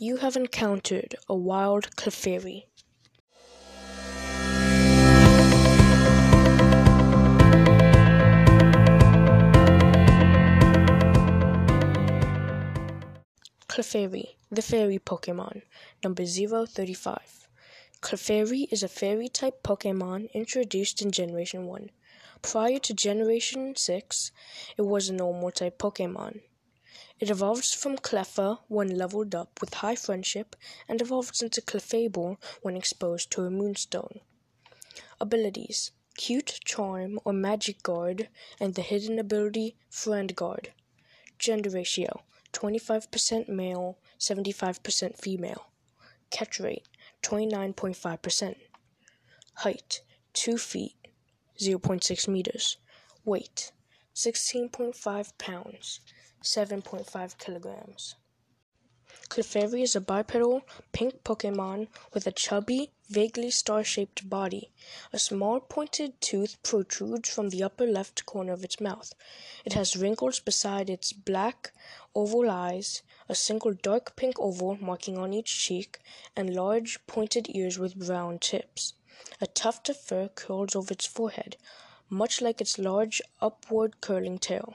You have encountered a wild Clefairy. Clefairy, the fairy Pokemon, number 035. Clefairy is a fairy type Pokemon introduced in Generation 1. Prior to Generation 6, it was a normal type Pokemon. It evolves from Cleffa when leveled up with high friendship and evolves into Clefable when exposed to a Moonstone. Abilities Cute Charm or Magic Guard, and the hidden ability Friend Guard. Gender ratio 25% male, 75% female. Catch rate 29.5%. Height 2 feet, 0.6 meters. Weight 16.5 pounds. 7.5 kilograms. Clefairy is a bipedal pink Pokemon with a chubby, vaguely star shaped body. A small pointed tooth protrudes from the upper left corner of its mouth. It has wrinkles beside its black, oval eyes, a single dark pink oval marking on each cheek, and large, pointed ears with brown tips. A tuft of fur curls over its forehead, much like its large, upward curling tail.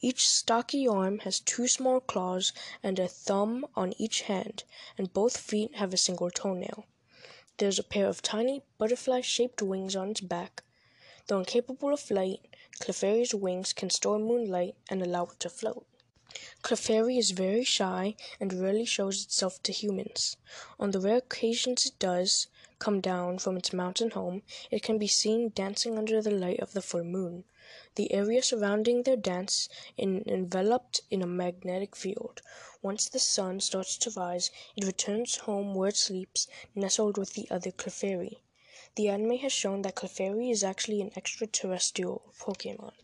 Each stocky arm has two small claws and a thumb on each hand, and both feet have a single toenail. There is a pair of tiny butterfly shaped wings on its back. Though incapable of flight, Clefairy's wings can store moonlight and allow it to float. Clefairy is very shy and rarely shows itself to humans. On the rare occasions it does come down from its mountain home, it can be seen dancing under the light of the full moon. The area surrounding their dance is enveloped in a magnetic field. Once the sun starts to rise, it returns home where it sleeps, nestled with the other Clefairy. The anime has shown that Clefairy is actually an extraterrestrial Pokemon.